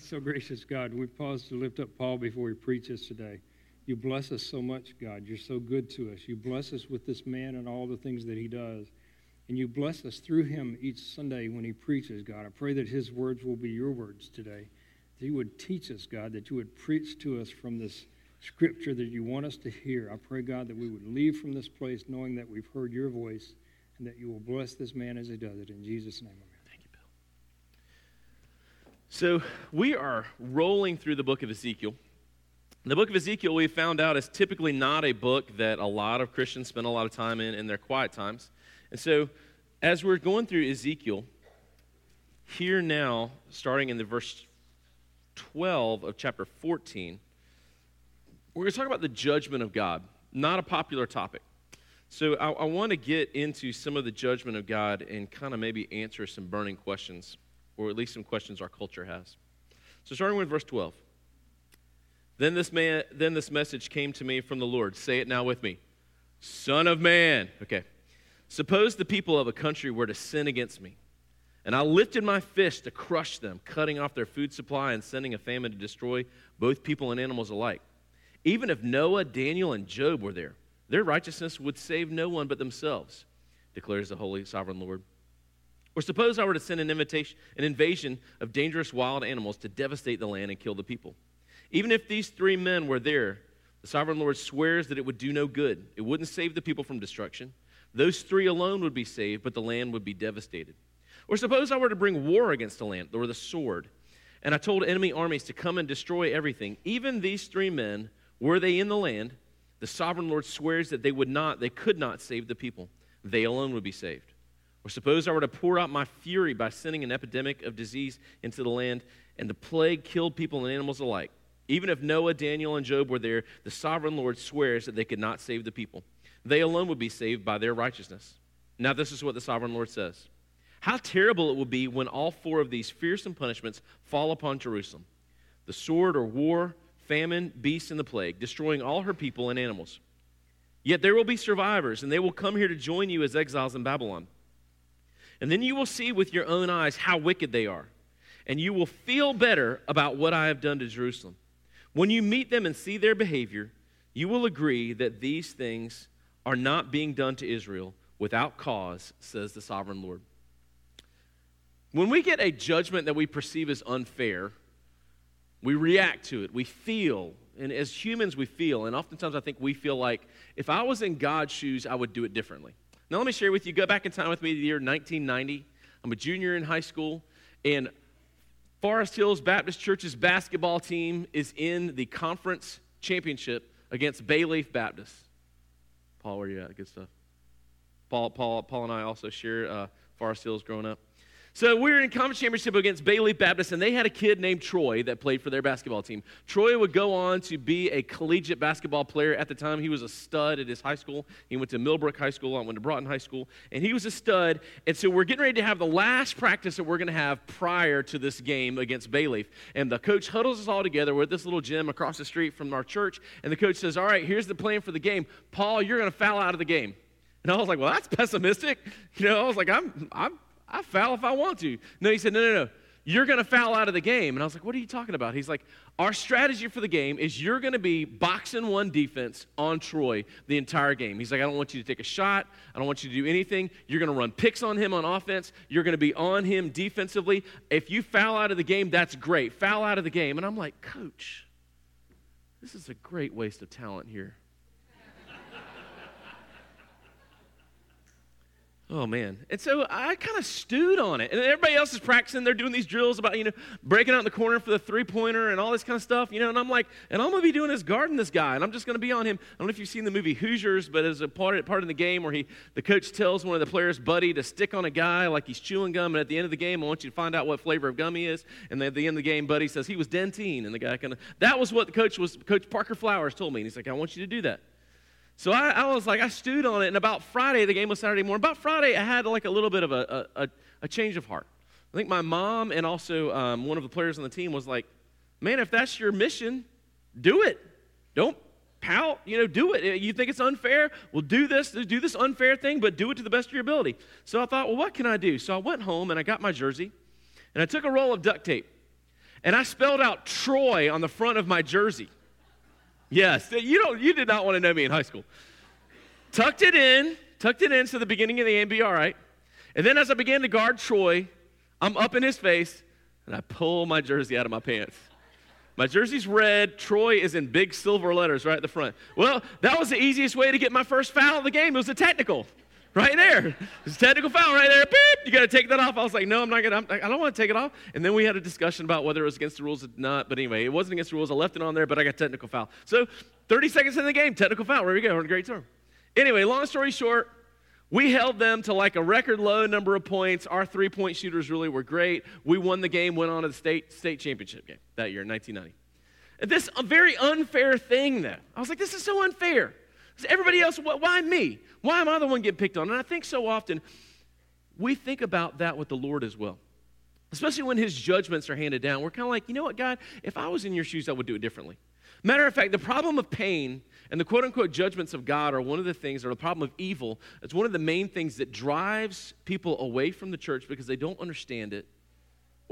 so gracious, God. We pause to lift up Paul before he preaches today. You bless us so much, God. You're so good to us. You bless us with this man and all the things that he does. And you bless us through him each Sunday when he preaches, God. I pray that his words will be your words today. That you would teach us, God, that you would preach to us from this scripture that you want us to hear. I pray, God, that we would leave from this place knowing that we've heard your voice and that you will bless this man as he does it. In Jesus' name, amen. Thank you, Bill. So we are rolling through the book of Ezekiel. The book of Ezekiel, we found out, is typically not a book that a lot of Christians spend a lot of time in in their quiet times. And so, as we're going through Ezekiel, here now, starting in the verse 12 of chapter 14, we're going to talk about the judgment of God, not a popular topic. So, I, I want to get into some of the judgment of God and kind of maybe answer some burning questions, or at least some questions our culture has. So, starting with verse 12. Then this man, then this message came to me from the Lord. Say it now with me. Son of man. Okay. Suppose the people of a country were to sin against me, and I lifted my fist to crush them, cutting off their food supply and sending a famine to destroy both people and animals alike. Even if Noah, Daniel, and Job were there, their righteousness would save no one but themselves, declares the holy sovereign Lord. Or suppose I were to send an an invasion of dangerous wild animals to devastate the land and kill the people. Even if these three men were there, the sovereign Lord swears that it would do no good. It wouldn't save the people from destruction. Those three alone would be saved, but the land would be devastated. Or suppose I were to bring war against the land, or the sword, and I told enemy armies to come and destroy everything. Even these three men, were they in the land, the sovereign Lord swears that they would not, they could not save the people. They alone would be saved. Or suppose I were to pour out my fury by sending an epidemic of disease into the land, and the plague killed people and animals alike. Even if Noah, Daniel, and Job were there, the sovereign Lord swears that they could not save the people. They alone would be saved by their righteousness. Now, this is what the sovereign Lord says How terrible it will be when all four of these fearsome punishments fall upon Jerusalem the sword or war, famine, beasts, and the plague, destroying all her people and animals. Yet there will be survivors, and they will come here to join you as exiles in Babylon. And then you will see with your own eyes how wicked they are, and you will feel better about what I have done to Jerusalem. When you meet them and see their behavior, you will agree that these things are not being done to Israel without cause, says the sovereign Lord. When we get a judgment that we perceive as unfair, we react to it. We feel, and as humans, we feel, and oftentimes I think we feel like if I was in God's shoes, I would do it differently. Now, let me share with you, go back in time with me to the year 1990. I'm a junior in high school, and Forest Hills Baptist Church's basketball team is in the conference championship against Bayleaf Baptist. Paul, where you at? Good stuff. Paul, Paul, Paul and I also share uh, Forest Hills growing up. So we were in conference championship against Bayleaf Baptist, and they had a kid named Troy that played for their basketball team. Troy would go on to be a collegiate basketball player. At the time, he was a stud at his high school. He went to Millbrook High School, I went to Broughton High School, and he was a stud. And so we're getting ready to have the last practice that we're going to have prior to this game against Bayleaf. And the coach huddles us all together. We're at this little gym across the street from our church, and the coach says, "All right, here's the plan for the game. Paul, you're going to foul out of the game." And I was like, well, that's pessimistic. You know, I was like, I'm, I'm I foul if I want to. No, he said, no, no, no. You're going to foul out of the game. And I was like, what are you talking about? He's like, our strategy for the game is you're going to be box and one defense on Troy the entire game. He's like, I don't want you to take a shot. I don't want you to do anything. You're going to run picks on him on offense. You're going to be on him defensively. If you foul out of the game, that's great. Foul out of the game. And I'm like, coach, this is a great waste of talent here. Oh man. And so I kind of stewed on it. And everybody else is practicing. They're doing these drills about, you know, breaking out in the corner for the three pointer and all this kind of stuff, you know. And I'm like, and I'm going to be doing this guarding this guy. And I'm just going to be on him. I don't know if you've seen the movie Hoosiers, but as a part, part of the game where he, the coach tells one of the players, buddy, to stick on a guy like he's chewing gum. And at the end of the game, I want you to find out what flavor of gum he is. And at the end of the game, buddy says he was Dentyne. And the guy kind of, that was what the coach was, Coach Parker Flowers told me. And he's like, I want you to do that. So I, I, was like, I stewed on it. And about Friday, the game was Saturday morning. About Friday, I had like a little bit of a, a, a change of heart. I think my mom and also um, one of the players on the team was like, man, if that's your mission, do it. Don't pout, you know, do it. You think it's unfair? Well, do this, do this unfair thing, but do it to the best of your ability. So I thought, well, what can I do? So I went home and I got my jersey and I took a roll of duct tape and I spelled out Troy on the front of my jersey. Yes, you, don't, you did not want to know me in high school. Tucked it in, tucked it in so the beginning of the be all right. And then as I began to guard Troy, I'm up in his face, and I pull my jersey out of my pants. My jersey's red. Troy is in big silver letters right at the front. Well, that was the easiest way to get my first foul of the game. It was a technical right there. It's a technical foul right there. Beep, you got to take that off. I was like, no, I'm not going to. I don't want to take it off. And then we had a discussion about whether it was against the rules or not. But anyway, it wasn't against the rules. I left it on there, but I got technical foul. So 30 seconds in the game, technical foul. There we go. We're in great term. Anyway, long story short, we held them to like a record low number of points. Our three point shooters really were great. We won the game, went on to the state, state championship game that year in 1990. And this a very unfair thing, though. I was like, this is so unfair. Everybody else, why me? Why am I the one getting picked on? And I think so often we think about that with the Lord as well. Especially when his judgments are handed down. We're kind of like, you know what, God, if I was in your shoes, I would do it differently. Matter of fact, the problem of pain and the quote unquote judgments of God are one of the things, or the problem of evil, it's one of the main things that drives people away from the church because they don't understand it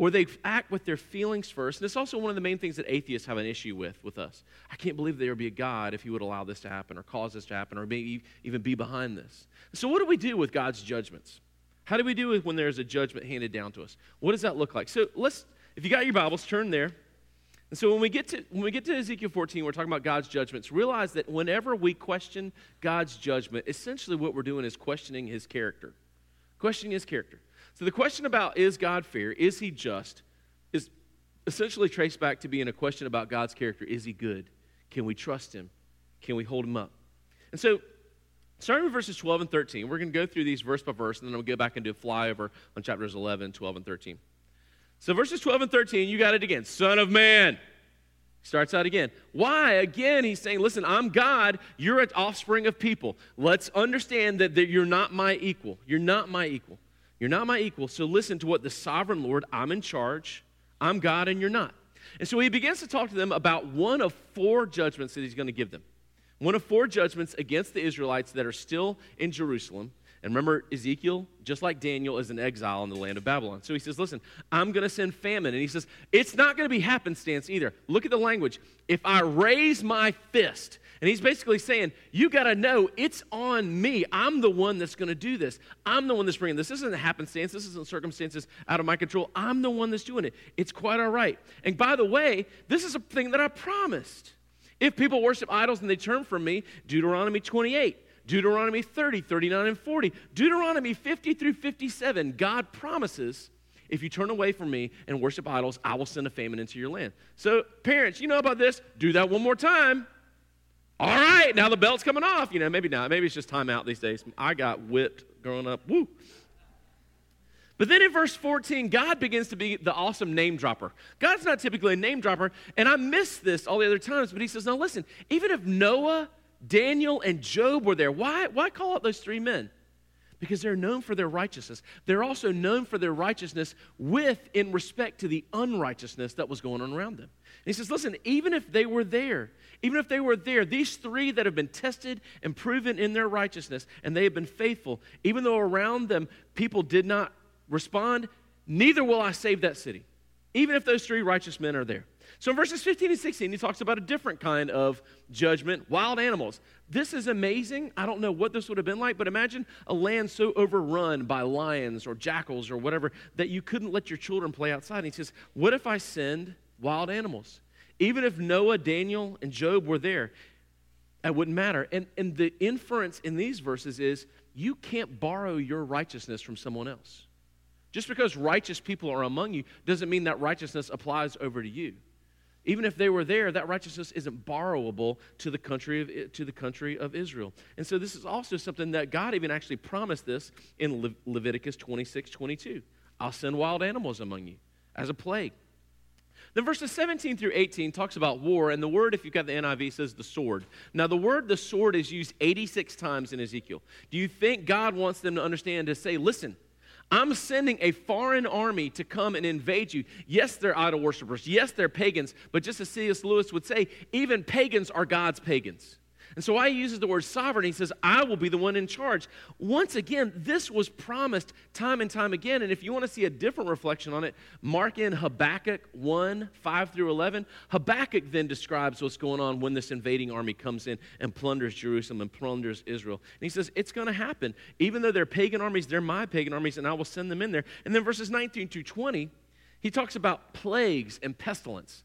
or they act with their feelings first. And it's also one of the main things that atheists have an issue with with us. I can't believe there would be a God if he would allow this to happen or cause this to happen or maybe even be behind this. So, what do we do with God's judgments? How do we do it when there's a judgment handed down to us? What does that look like? So, let's, if you got your Bibles, turn there. And so when we get to when we get to Ezekiel 14, we're talking about God's judgments. Realize that whenever we question God's judgment, essentially what we're doing is questioning his character. Questioning his character. So the question about is God fair, is he just, is essentially traced back to being a question about God's character. Is he good? Can we trust him? Can we hold him up? And so, starting with verses 12 and 13, we're going to go through these verse by verse, and then we'll go back and do a flyover on chapters 11, 12, and 13. So, verses 12 and 13, you got it again. Son of man. Starts out again. Why? Again, he's saying, Listen, I'm God. You're an offspring of people. Let's understand that you're not my equal. You're not my equal. You're not my equal. So listen to what the sovereign Lord, I'm in charge. I'm God and you're not. And so he begins to talk to them about one of four judgments that he's going to give them. One of four judgments against the Israelites that are still in Jerusalem. And remember, Ezekiel, just like Daniel, is an exile in the land of Babylon. So he says, Listen, I'm going to send famine. And he says, It's not going to be happenstance either. Look at the language. If I raise my fist, and he's basically saying, You got to know it's on me. I'm the one that's going to do this. I'm the one that's bringing this. This isn't happenstance. This isn't circumstances out of my control. I'm the one that's doing it. It's quite all right. And by the way, this is a thing that I promised. If people worship idols and they turn from me, Deuteronomy 28. Deuteronomy 30, 39, and 40. Deuteronomy 50 through 57, God promises if you turn away from me and worship idols, I will send a famine into your land. So, parents, you know about this. Do that one more time. All right, now the belt's coming off. You know, maybe not. Maybe it's just time out these days. I got whipped growing up. Woo. But then in verse 14, God begins to be the awesome name dropper. God's not typically a name dropper, and I miss this all the other times, but he says, Now listen, even if Noah Daniel and Job were there. Why, why call out those three men? Because they're known for their righteousness. They're also known for their righteousness with in respect to the unrighteousness that was going on around them. And he says, listen, even if they were there, even if they were there, these three that have been tested and proven in their righteousness, and they have been faithful, even though around them people did not respond, neither will I save that city, even if those three righteous men are there. So in verses 15 and 16, he talks about a different kind of judgment wild animals. This is amazing. I don't know what this would have been like, but imagine a land so overrun by lions or jackals or whatever that you couldn't let your children play outside. And he says, What if I send wild animals? Even if Noah, Daniel, and Job were there, it wouldn't matter. And, and the inference in these verses is you can't borrow your righteousness from someone else. Just because righteous people are among you doesn't mean that righteousness applies over to you. Even if they were there, that righteousness isn't borrowable to the country of, to the country of Israel. And so this is also something that God even actually promised this in Le- Leviticus 26, 22. I'll send wild animals among you as a plague. Then verses 17 through 18 talks about war, and the word, if you've got the NIV, says the sword. Now, the word the sword is used 86 times in Ezekiel. Do you think God wants them to understand to say, listen, I'm sending a foreign army to come and invade you. Yes, they're idol worshippers. Yes, they're pagans. But just as C.S. Lewis would say, even pagans are God's pagans. And so why he uses the word sovereign, he says, I will be the one in charge. Once again, this was promised time and time again. And if you want to see a different reflection on it, mark in Habakkuk 1 5 through 11. Habakkuk then describes what's going on when this invading army comes in and plunders Jerusalem and plunders Israel. And he says, It's going to happen. Even though they're pagan armies, they're my pagan armies, and I will send them in there. And then verses 19 to 20, he talks about plagues and pestilence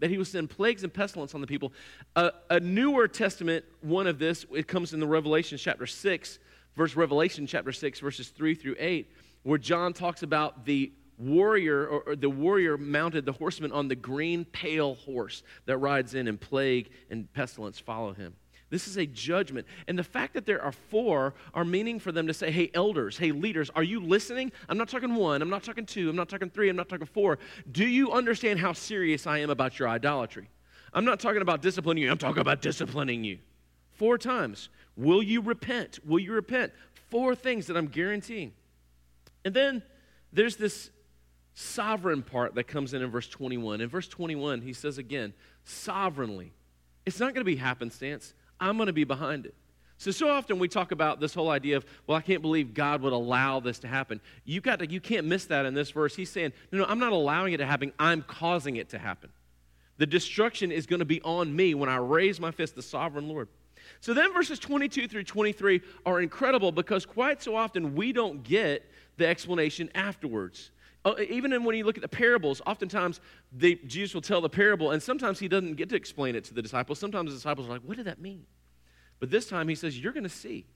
that he will send plagues and pestilence on the people. A newer testament one of this, it comes in the Revelation chapter 6, verse Revelation chapter 6, verses 3 through 8, where John talks about the warrior or, or the warrior mounted the horseman on the green pale horse that rides in and plague and pestilence follow him. This is a judgment. And the fact that there are four are meaning for them to say, hey, elders, hey, leaders, are you listening? I'm not talking one, I'm not talking two, I'm not talking three, I'm not talking four. Do you understand how serious I am about your idolatry? I'm not talking about disciplining you, I'm talking about disciplining you. Four times. Will you repent? Will you repent? Four things that I'm guaranteeing. And then there's this sovereign part that comes in in verse 21. In verse 21, he says again, sovereignly. It's not going to be happenstance. I'm going to be behind it. So, so often we talk about this whole idea of, well, I can't believe God would allow this to happen. You, got to, you can't miss that in this verse. He's saying, no, no, I'm not allowing it to happen, I'm causing it to happen. The destruction is going to be on me when I raise my fist, the sovereign Lord. So then verses 22 through 23 are incredible because quite so often we don't get the explanation afterwards. Uh, even when you look at the parables, oftentimes they, Jesus will tell the parable, and sometimes he doesn't get to explain it to the disciples. Sometimes the disciples are like, What did that mean? But this time he says, You're going to see.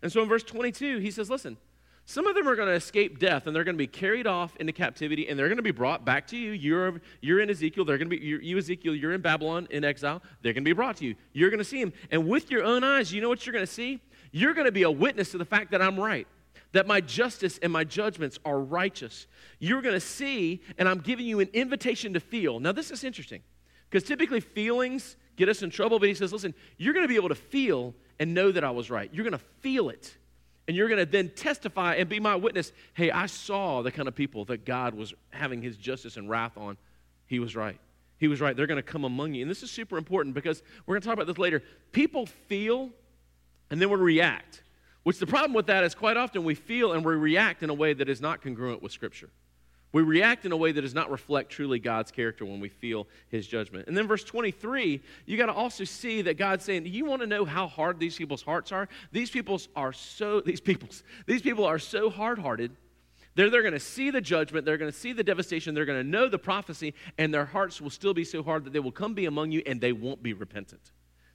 And so in verse 22, he says, Listen, some of them are going to escape death and they're going to be carried off into captivity and they're going to be brought back to you. You're, you're in Ezekiel. They're going to be, you, Ezekiel, you're in Babylon in exile. They're going to be brought to you. You're going to see them. And with your own eyes, you know what you're going to see? You're going to be a witness to the fact that I'm right that my justice and my judgments are righteous. You're going to see, and I'm giving you an invitation to feel. Now, this is interesting because typically feelings get us in trouble, but he says, listen, you're going to be able to feel and know that I was right. You're going to feel it. And you're going to then testify and be my witness. Hey, I saw the kind of people that God was having his justice and wrath on. He was right. He was right. They're going to come among you. And this is super important because we're going to talk about this later. People feel and then we react. Which the problem with that is quite often we feel and we react in a way that is not congruent with Scripture. We react in a way that does not reflect truly God's character when we feel his judgment. And then verse 23, you got to also see that God's saying, you want to know how hard these people's hearts are? These people's are so these people's these people are so hard-hearted. They're, they're going to see the judgment, they're going to see the devastation, they're going to know the prophecy, and their hearts will still be so hard that they will come be among you and they won't be repentant.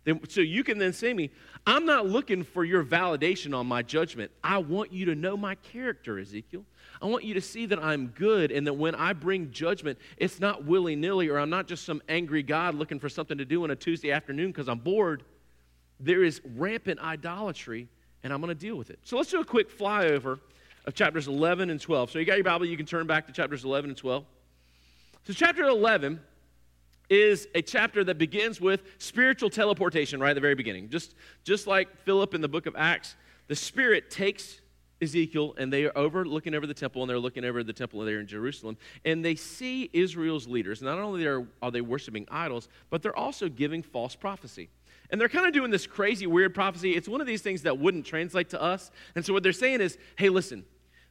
Then, so you can then see me, I'm not looking for your validation on my judgment. I want you to know my character, Ezekiel. I want you to see that I'm good and that when I bring judgment, it's not willy nilly or I'm not just some angry God looking for something to do on a Tuesday afternoon because I'm bored. There is rampant idolatry and I'm going to deal with it. So let's do a quick flyover of chapters 11 and 12. So you got your Bible, you can turn back to chapters 11 and 12. So, chapter 11 is a chapter that begins with spiritual teleportation right at the very beginning. Just, just like Philip in the book of Acts, the Spirit takes Ezekiel and they are over looking over the temple and they're looking over the temple there in Jerusalem and they see Israel's leaders. Not only are, are they worshiping idols, but they're also giving false prophecy. And they're kind of doing this crazy, weird prophecy. It's one of these things that wouldn't translate to us. And so what they're saying is, hey, listen,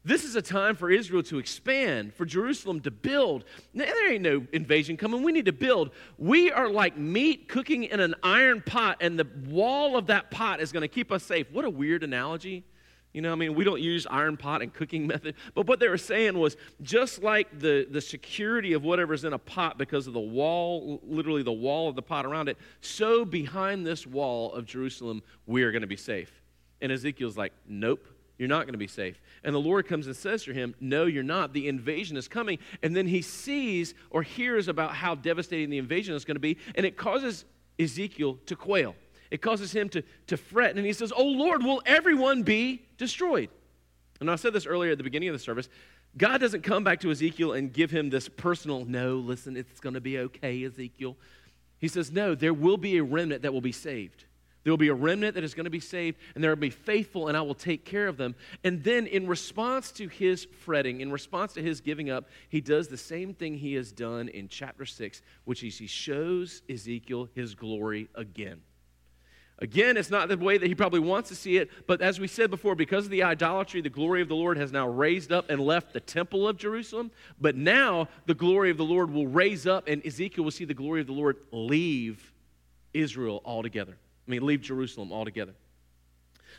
this is a time for Israel to expand, for Jerusalem to build. Now, there ain't no invasion coming. We need to build. We are like meat cooking in an iron pot, and the wall of that pot is going to keep us safe. What a weird analogy. You know, I mean, we don't use iron pot and cooking method, but what they were saying was just like the, the security of whatever's in a pot because of the wall, literally the wall of the pot around it, so behind this wall of Jerusalem, we are going to be safe. And Ezekiel's like, nope, you're not going to be safe. And the Lord comes and says to him, No, you're not. The invasion is coming. And then he sees or hears about how devastating the invasion is going to be, and it causes Ezekiel to quail. It causes him to, to fret. And he says, Oh Lord, will everyone be destroyed? And I said this earlier at the beginning of the service. God doesn't come back to Ezekiel and give him this personal, no, listen, it's going to be okay, Ezekiel. He says, no, there will be a remnant that will be saved. There will be a remnant that is going to be saved, and there will be faithful, and I will take care of them. And then, in response to his fretting, in response to his giving up, he does the same thing he has done in chapter 6, which is he shows Ezekiel his glory again. Again, it's not the way that he probably wants to see it, but as we said before, because of the idolatry, the glory of the Lord has now raised up and left the temple of Jerusalem. But now the glory of the Lord will raise up, and Ezekiel will see the glory of the Lord leave Israel altogether. I mean, leave Jerusalem altogether.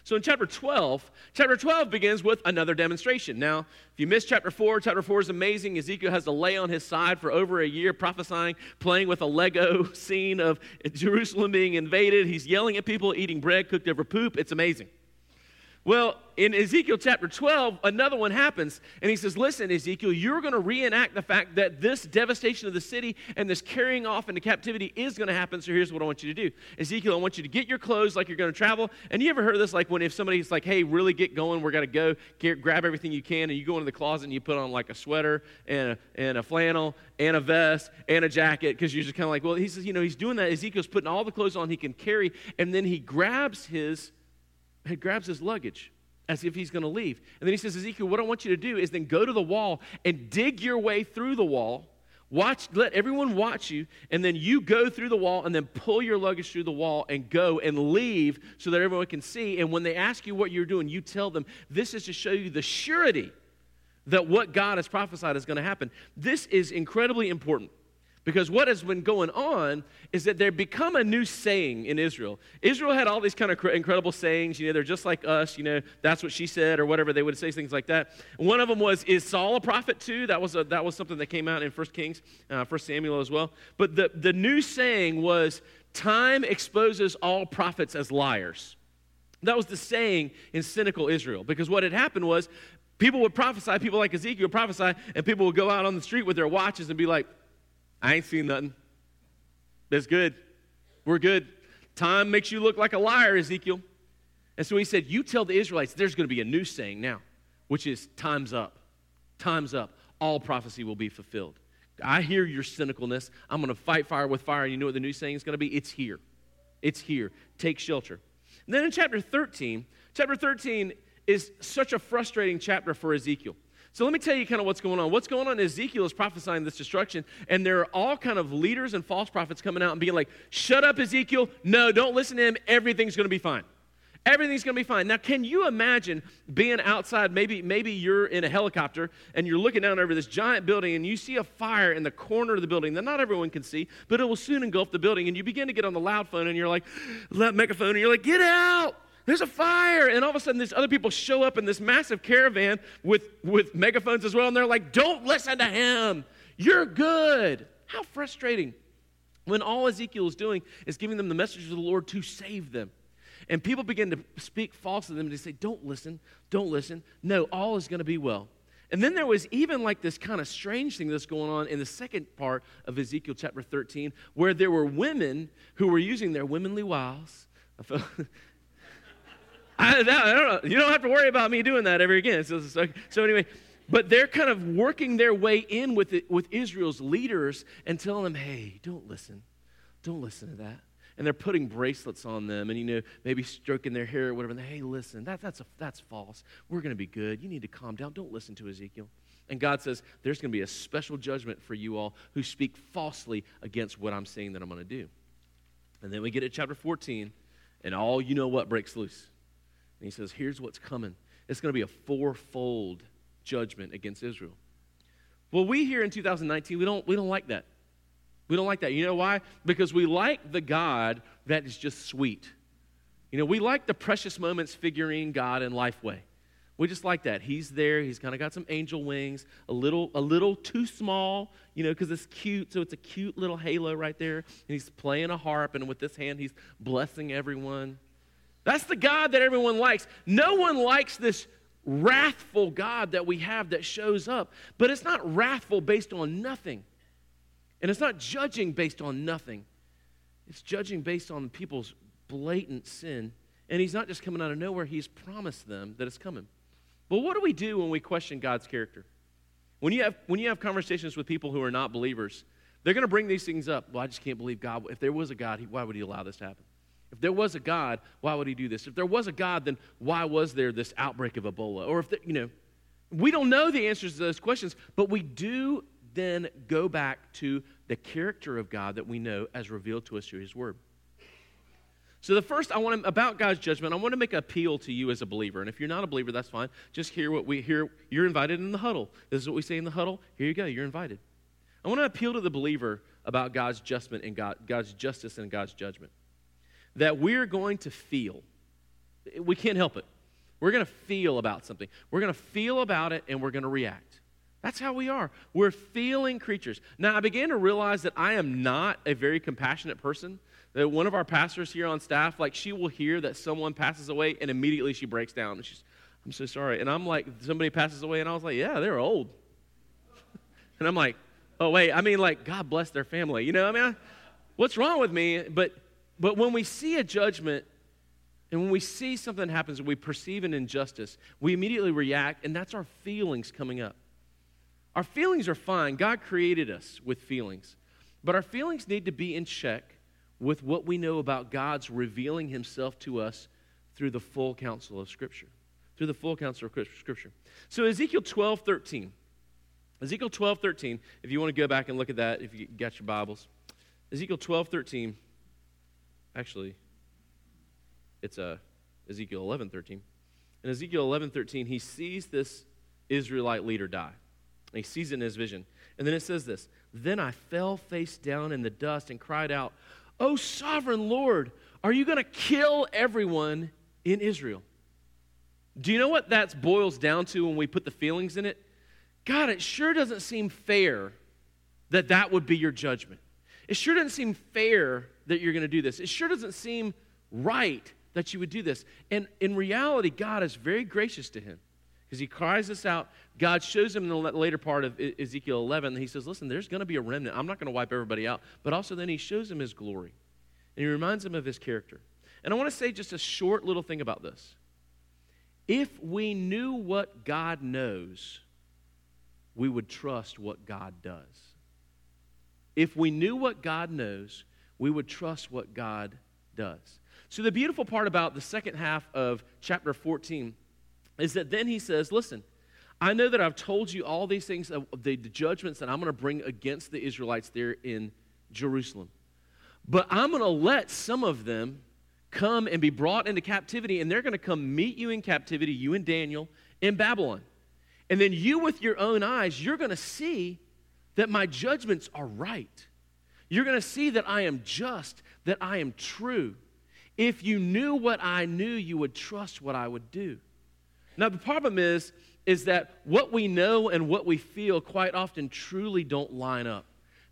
So in chapter 12, chapter 12 begins with another demonstration. Now, if you missed chapter 4, chapter 4 is amazing. Ezekiel has to lay on his side for over a year prophesying, playing with a Lego scene of Jerusalem being invaded. He's yelling at people, eating bread cooked over poop. It's amazing. Well, in Ezekiel chapter 12, another one happens, and he says, Listen, Ezekiel, you're going to reenact the fact that this devastation of the city and this carrying off into captivity is going to happen. So here's what I want you to do Ezekiel, I want you to get your clothes like you're going to travel. And you ever heard this? Like when if somebody's like, Hey, really get going, we're going to go, get, grab everything you can, and you go into the closet and you put on like a sweater and a, and a flannel and a vest and a jacket because you're just kind of like, Well, he says, You know, he's doing that. Ezekiel's putting all the clothes on he can carry, and then he grabs his he grabs his luggage as if he's going to leave. And then he says, Ezekiel, what I want you to do is then go to the wall and dig your way through the wall. Watch, let everyone watch you, and then you go through the wall and then pull your luggage through the wall and go and leave so that everyone can see. And when they ask you what you're doing, you tell them, This is to show you the surety that what God has prophesied is going to happen. This is incredibly important. Because what has been going on is that there become a new saying in Israel. Israel had all these kind of incredible sayings. You know, they're just like us. You know, that's what she said, or whatever. They would say things like that. One of them was, "Is Saul a prophet too?" That was a, that was something that came out in First Kings, uh, First Samuel as well. But the the new saying was, "Time exposes all prophets as liars." That was the saying in cynical Israel. Because what had happened was, people would prophesy. People like Ezekiel would prophesy, and people would go out on the street with their watches and be like I ain't seen nothing. That's good. We're good. Time makes you look like a liar, Ezekiel. And so he said, You tell the Israelites there's going to be a new saying now, which is time's up. Time's up. All prophecy will be fulfilled. I hear your cynicalness. I'm going to fight fire with fire. And you know what the new saying is going to be? It's here. It's here. Take shelter. And then in chapter 13, chapter 13 is such a frustrating chapter for Ezekiel. So let me tell you kind of what's going on. What's going on Ezekiel is prophesying this destruction, and there are all kind of leaders and false prophets coming out and being like, shut up, Ezekiel. No, don't listen to him. Everything's going to be fine. Everything's going to be fine. Now, can you imagine being outside? Maybe, maybe you're in a helicopter and you're looking down over this giant building and you see a fire in the corner of the building that not everyone can see, but it will soon engulf the building. And you begin to get on the loud phone and you're like, megaphone, and you're like, get out there's a fire. And all of a sudden, these other people show up in this massive caravan with, with megaphones as well. And they're like, don't listen to him. You're good. How frustrating when all Ezekiel is doing is giving them the message of the Lord to save them. And people begin to speak false to them and they say, Don't listen, don't listen. No, all is going to be well. And then there was even like this kind of strange thing that's going on in the second part of Ezekiel chapter 13, where there were women who were using their womanly wiles. I, I, don't. You don't have to worry about me doing that ever again. So, so, so anyway, but they're kind of working their way in with, it, with Israel's leaders and telling them, hey, don't listen. Don't listen to that. And they're putting bracelets on them and, you know, maybe stroking their hair or whatever. And they, hey, listen, that, that's, a, that's false. We're going to be good. You need to calm down. Don't listen to Ezekiel. And God says, there's going to be a special judgment for you all who speak falsely against what I'm saying that I'm going to do. And then we get to chapter 14, and all you know what breaks loose. And he says, Here's what's coming it's going to be a fourfold judgment against Israel. Well, we here in 2019, we don't, we don't like that. We don't like that. You know why? Because we like the God that is just sweet. You know, we like the precious moments figurine God in Lifeway. We just like that. He's there. He's kind of got some angel wings, a little, a little too small, you know, because it's cute. So it's a cute little halo right there. And he's playing a harp, and with this hand, he's blessing everyone. That's the God that everyone likes. No one likes this wrathful God that we have that shows up, but it's not wrathful based on nothing. And it's not judging based on nothing. It's judging based on people's blatant sin. And he's not just coming out of nowhere, he's promised them that it's coming. But what do we do when we question God's character? When you have, when you have conversations with people who are not believers, they're going to bring these things up. Well, I just can't believe God. If there was a God, why would he allow this to happen? If there was a God, why would he do this? If there was a God, then why was there this outbreak of Ebola? Or if, you know, we don't know the answers to those questions, but we do then go back to the character of God that we know as revealed to us through his word. So, the first, I want to, about God's judgment, I want to make an appeal to you as a believer. And if you're not a believer, that's fine. Just hear what we hear. You're invited in the huddle. This is what we say in the huddle. Here you go, you're invited. I want to appeal to the believer about God's judgment and God, God's justice and God's judgment. That we're going to feel. We can't help it. We're going to feel about something. We're going to feel about it and we're going to react. That's how we are. We're feeling creatures. Now, I began to realize that I am not a very compassionate person. That one of our pastors here on staff, like, she will hear that someone passes away and immediately she breaks down and she's, I'm so sorry. And I'm like, somebody passes away, and I was like, yeah, they're old. and I'm like, oh, wait, I mean, like, God bless their family. You know, I mean, what's wrong with me? But, but when we see a judgment, and when we see something happens and we perceive an injustice, we immediately react, and that's our feelings coming up. Our feelings are fine. God created us with feelings. But our feelings need to be in check with what we know about God's revealing himself to us through the full counsel of Scripture. Through the full counsel of Scripture. So, Ezekiel 12 13. Ezekiel 12 13, if you want to go back and look at that, if you got your Bibles. Ezekiel 12 13, actually, it's uh, Ezekiel 11 13. In Ezekiel 11 13, he sees this Israelite leader die. He sees it in his vision. And then it says this Then I fell face down in the dust and cried out, Oh, sovereign Lord, are you going to kill everyone in Israel? Do you know what that boils down to when we put the feelings in it? God, it sure doesn't seem fair that that would be your judgment. It sure doesn't seem fair that you're going to do this. It sure doesn't seem right that you would do this. And in reality, God is very gracious to him because he cries this out. God shows him in the later part of Ezekiel 11. He says, Listen, there's going to be a remnant. I'm not going to wipe everybody out. But also, then he shows him his glory. And he reminds him of his character. And I want to say just a short little thing about this. If we knew what God knows, we would trust what God does. If we knew what God knows, we would trust what God does. So, the beautiful part about the second half of chapter 14 is that then he says, Listen, I know that I've told you all these things, the, the judgments that I'm going to bring against the Israelites there in Jerusalem. But I'm going to let some of them come and be brought into captivity, and they're going to come meet you in captivity, you and Daniel, in Babylon. And then you, with your own eyes, you're going to see that my judgments are right. You're going to see that I am just, that I am true. If you knew what I knew, you would trust what I would do. Now, the problem is, is that what we know and what we feel quite often truly don't line up.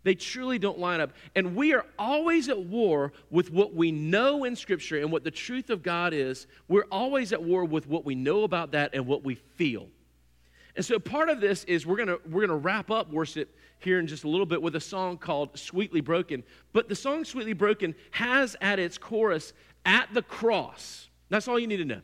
They truly don't line up. And we are always at war with what we know in Scripture and what the truth of God is. We're always at war with what we know about that and what we feel. And so part of this is we're gonna we're gonna wrap up worship here in just a little bit with a song called Sweetly Broken. But the song Sweetly Broken has at its chorus at the cross. That's all you need to know.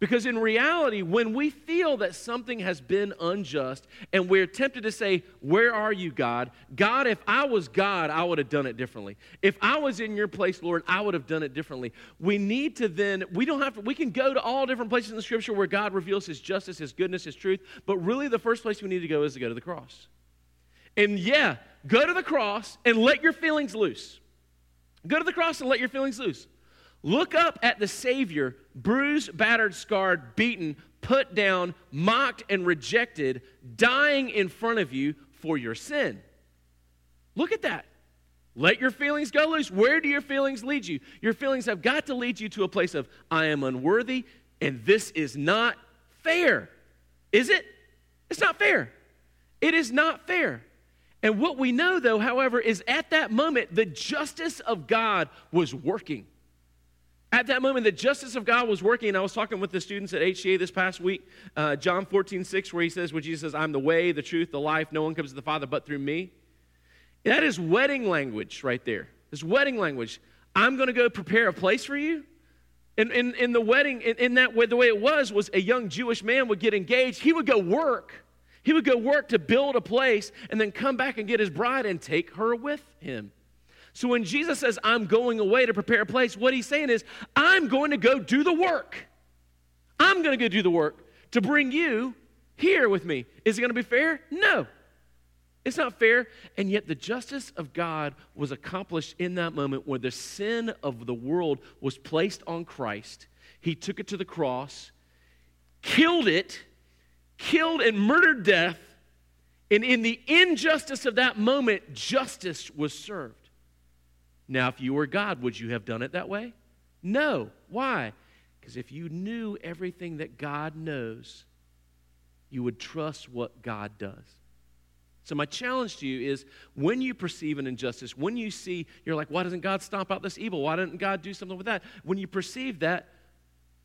Because in reality, when we feel that something has been unjust and we're tempted to say, Where are you, God? God, if I was God, I would have done it differently. If I was in your place, Lord, I would have done it differently. We need to then, we don't have to, we can go to all different places in the scripture where God reveals his justice, his goodness, his truth, but really the first place we need to go is to go to the cross. And yeah, go to the cross and let your feelings loose. Go to the cross and let your feelings loose. Look up at the Savior, bruised, battered, scarred, beaten, put down, mocked, and rejected, dying in front of you for your sin. Look at that. Let your feelings go loose. Where do your feelings lead you? Your feelings have got to lead you to a place of, I am unworthy, and this is not fair. Is it? It's not fair. It is not fair. And what we know, though, however, is at that moment, the justice of God was working. At that moment, the justice of God was working. I was talking with the students at HCA this past week, uh, John 14, 6, where he says, where Jesus says, I'm the way, the truth, the life. No one comes to the Father but through me. That is wedding language right there. This wedding language. I'm going to go prepare a place for you. In, in, in the wedding, in, in that way, the way it was, was a young Jewish man would get engaged. He would go work. He would go work to build a place and then come back and get his bride and take her with him. So when Jesus says, I'm going away to prepare a place, what he's saying is, I'm going to go do the work. I'm going to go do the work to bring you here with me. Is it going to be fair? No. It's not fair. And yet, the justice of God was accomplished in that moment where the sin of the world was placed on Christ. He took it to the cross, killed it, killed and murdered death. And in the injustice of that moment, justice was served. Now, if you were God, would you have done it that way? No. Why? Because if you knew everything that God knows, you would trust what God does. So, my challenge to you is when you perceive an injustice, when you see, you're like, why doesn't God stomp out this evil? Why didn't God do something with that? When you perceive that,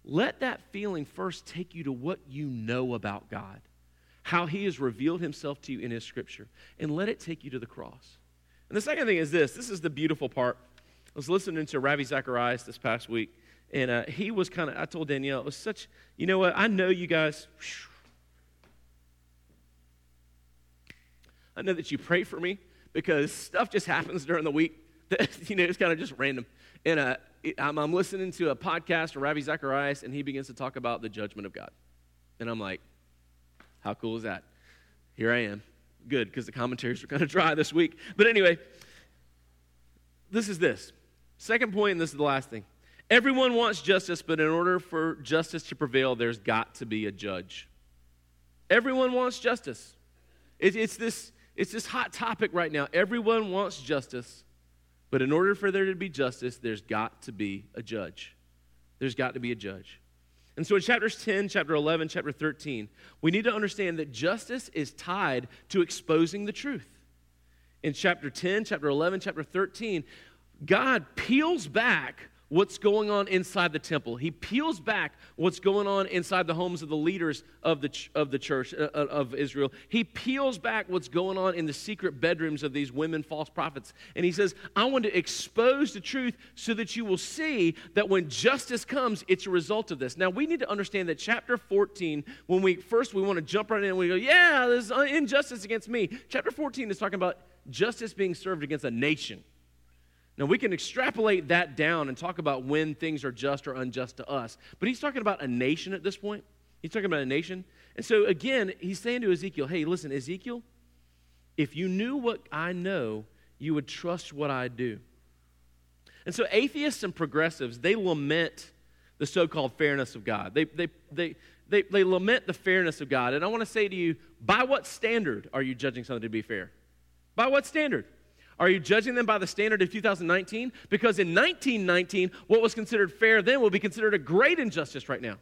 let that feeling first take you to what you know about God, how He has revealed Himself to you in His Scripture, and let it take you to the cross. And the second thing is this this is the beautiful part. I was listening to Ravi Zacharias this past week, and uh, he was kind of, I told Danielle, it was such, you know what, I know you guys, I know that you pray for me because stuff just happens during the week that, you know, it's kind of just random. And uh, I'm, I'm, listening to a podcast of Ravi Zacharias, and he begins to talk about the judgment of God. And I'm like, how cool is that? Here I am. Good, because the commentaries are kind of dry this week. But anyway, this is this. Second point, and this is the last thing. Everyone wants justice, but in order for justice to prevail, there's got to be a judge. Everyone wants justice. It, it's this it's this hot topic right now. Everyone wants justice, but in order for there to be justice, there's got to be a judge. There's got to be a judge. And so in chapters 10, chapter 11, chapter 13, we need to understand that justice is tied to exposing the truth. In chapter 10, chapter 11, chapter 13, God peels back what's going on inside the temple. He peels back what's going on inside the homes of the leaders of the, ch- of the church uh, uh, of Israel. He peels back what's going on in the secret bedrooms of these women false prophets. And he says, I want to expose the truth so that you will see that when justice comes, it's a result of this. Now, we need to understand that chapter 14, when we first we want to jump right in and we go, yeah, there's injustice against me. Chapter 14 is talking about justice being served against a nation. Now, we can extrapolate that down and talk about when things are just or unjust to us. But he's talking about a nation at this point. He's talking about a nation. And so, again, he's saying to Ezekiel, hey, listen, Ezekiel, if you knew what I know, you would trust what I do. And so, atheists and progressives, they lament the so called fairness of God. They, they, they, they, they lament the fairness of God. And I want to say to you, by what standard are you judging something to be fair? By what standard? Are you judging them by the standard of 2019? Because in 1919, what was considered fair then will be considered a great injustice right now.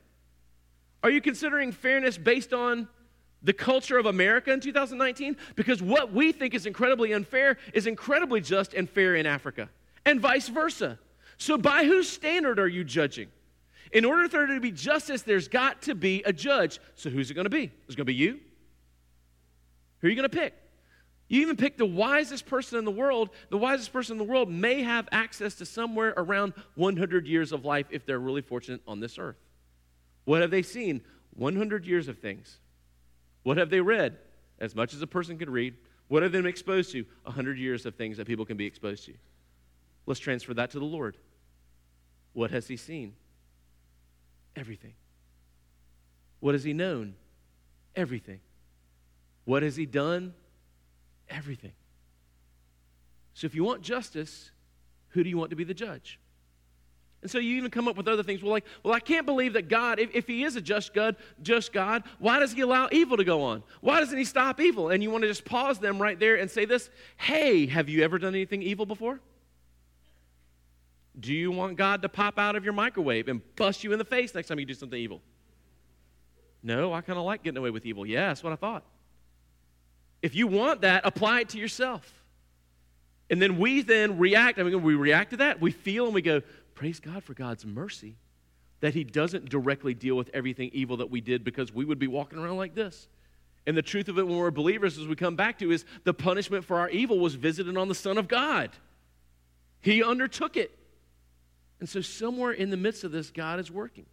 Are you considering fairness based on the culture of America in 2019? Because what we think is incredibly unfair is incredibly just and fair in Africa, and vice versa. So, by whose standard are you judging? In order for there to be justice, there's got to be a judge. So, who's it going to be? Is it going to be you? Who are you going to pick? You even pick the wisest person in the world. The wisest person in the world may have access to somewhere around 100 years of life if they're really fortunate on this earth. What have they seen? 100 years of things. What have they read? As much as a person can read. What have they been exposed to? 100 years of things that people can be exposed to. Let's transfer that to the Lord. What has he seen? Everything. What has he known? Everything. What has he done? Everything. So if you want justice, who do you want to be the judge? And so you even come up with other things. Well, like, well, I can't believe that God, if, if He is a just God, just God, why does He allow evil to go on? Why doesn't He stop evil? And you want to just pause them right there and say this: Hey, have you ever done anything evil before? Do you want God to pop out of your microwave and bust you in the face next time you do something evil? No, I kind of like getting away with evil. Yeah, that's what I thought. If you want that, apply it to yourself. And then we then react. I mean, we react to that. We feel and we go, praise God for God's mercy that He doesn't directly deal with everything evil that we did because we would be walking around like this. And the truth of it when we're believers, as we come back to, is the punishment for our evil was visited on the Son of God. He undertook it. And so somewhere in the midst of this, God is working.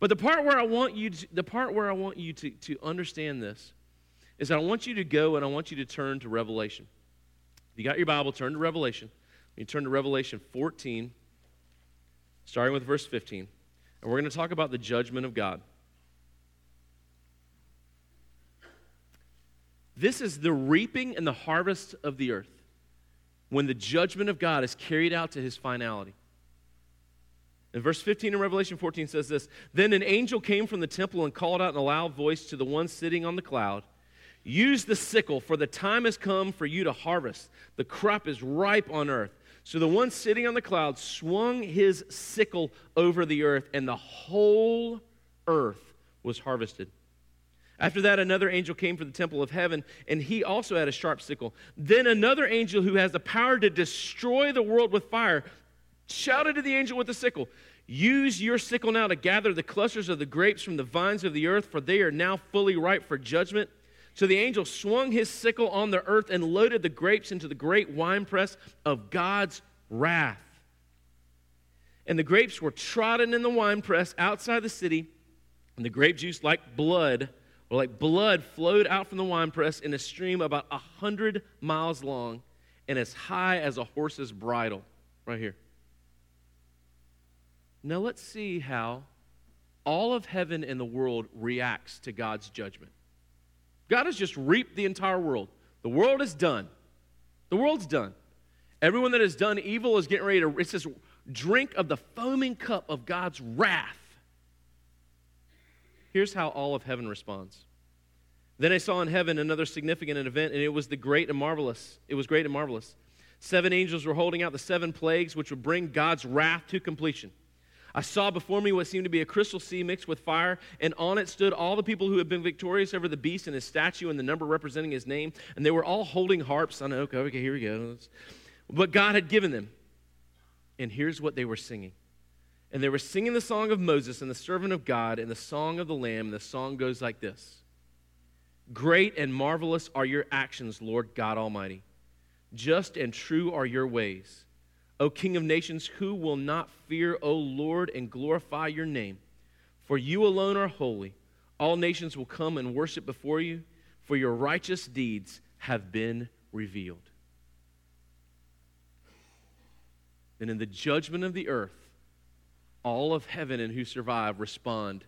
But the part where I want you to, the part where I want you to, to understand this is I want you to go and I want you to turn to Revelation. If you got your Bible, turn to Revelation. You turn to Revelation 14, starting with verse 15. And we're going to talk about the judgment of God. This is the reaping and the harvest of the earth when the judgment of God is carried out to his finality. In verse 15 in Revelation 14 says this Then an angel came from the temple and called out in a loud voice to the one sitting on the cloud Use the sickle, for the time has come for you to harvest. The crop is ripe on earth. So the one sitting on the cloud swung his sickle over the earth, and the whole earth was harvested. After that, another angel came from the temple of heaven, and he also had a sharp sickle. Then another angel who has the power to destroy the world with fire shouted to the angel with the sickle Use your sickle now to gather the clusters of the grapes from the vines of the earth, for they are now fully ripe for judgment. So the angel swung his sickle on the earth and loaded the grapes into the great winepress of God's wrath. And the grapes were trodden in the winepress outside the city, and the grape juice, like blood, or like blood, flowed out from the winepress in a stream about a hundred miles long and as high as a horse's bridle. Right here. Now let's see how all of heaven and the world reacts to God's judgment. God has just reaped the entire world. The world is done. The world's done. Everyone that has done evil is getting ready to, it says, drink of the foaming cup of God's wrath. Here's how all of heaven responds. Then I saw in heaven another significant event, and it was the great and marvelous. It was great and marvelous. Seven angels were holding out the seven plagues, which would bring God's wrath to completion. I saw before me what seemed to be a crystal sea mixed with fire, and on it stood all the people who had been victorious over the beast and his statue and the number representing his name, and they were all holding harps. I know, okay, okay, here we go. What God had given them. And here's what they were singing. And they were singing the song of Moses and the servant of God and the song of the Lamb, and the song goes like this Great and marvelous are your actions, Lord God Almighty. Just and true are your ways. O King of nations, who will not fear, O Lord, and glorify your name? For you alone are holy. All nations will come and worship before you, for your righteous deeds have been revealed. And in the judgment of the earth, all of heaven and who survive respond,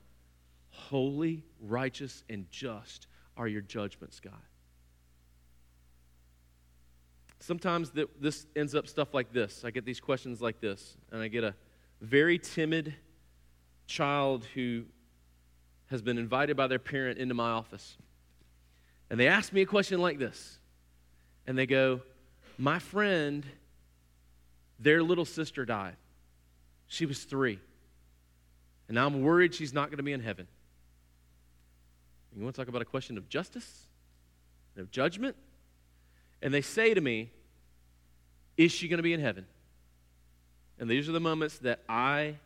Holy, righteous, and just are your judgments, God. Sometimes this ends up stuff like this. I get these questions like this, and I get a very timid child who has been invited by their parent into my office. And they ask me a question like this. And they go, My friend, their little sister died. She was three. And now I'm worried she's not going to be in heaven. You want to talk about a question of justice? Of judgment? And they say to me, Is she going to be in heaven? And these are the moments that I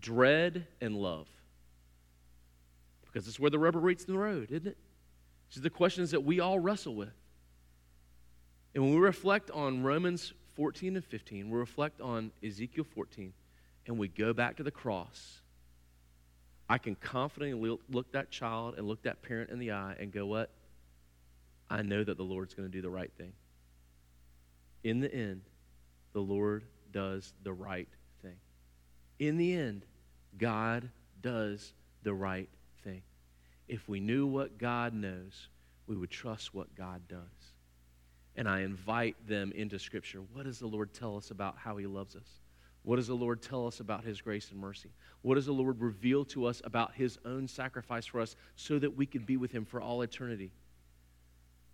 dread and love. Because it's where the rubber meets the road, isn't it? These are the questions that we all wrestle with. And when we reflect on Romans 14 and 15, we reflect on Ezekiel 14, and we go back to the cross, I can confidently look that child and look that parent in the eye and go, What? I know that the Lord's going to do the right thing. In the end, the Lord does the right thing. In the end, God does the right thing. If we knew what God knows, we would trust what God does. And I invite them into Scripture. What does the Lord tell us about how He loves us? What does the Lord tell us about His grace and mercy? What does the Lord reveal to us about His own sacrifice for us so that we could be with Him for all eternity?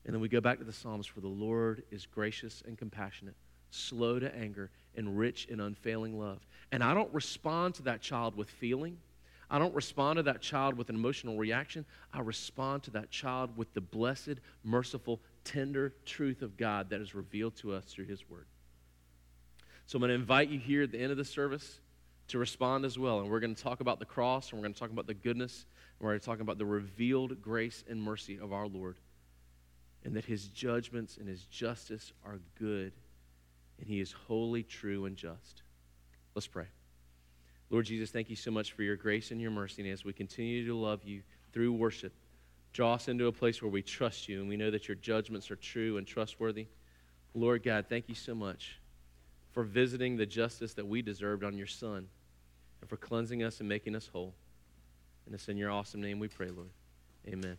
And then we go back to the Psalms for the Lord is gracious and compassionate, slow to anger, and rich in unfailing love. And I don't respond to that child with feeling. I don't respond to that child with an emotional reaction. I respond to that child with the blessed, merciful, tender truth of God that is revealed to us through His Word. So I'm going to invite you here at the end of the service to respond as well. And we're going to talk about the cross, and we're going to talk about the goodness, and we're going to talk about the revealed grace and mercy of our Lord and that his judgments and his justice are good, and he is holy, true, and just. Let's pray. Lord Jesus, thank you so much for your grace and your mercy. And as we continue to love you through worship, draw us into a place where we trust you and we know that your judgments are true and trustworthy. Lord God, thank you so much for visiting the justice that we deserved on your Son and for cleansing us and making us whole. And it's in your awesome name we pray, Lord. Amen.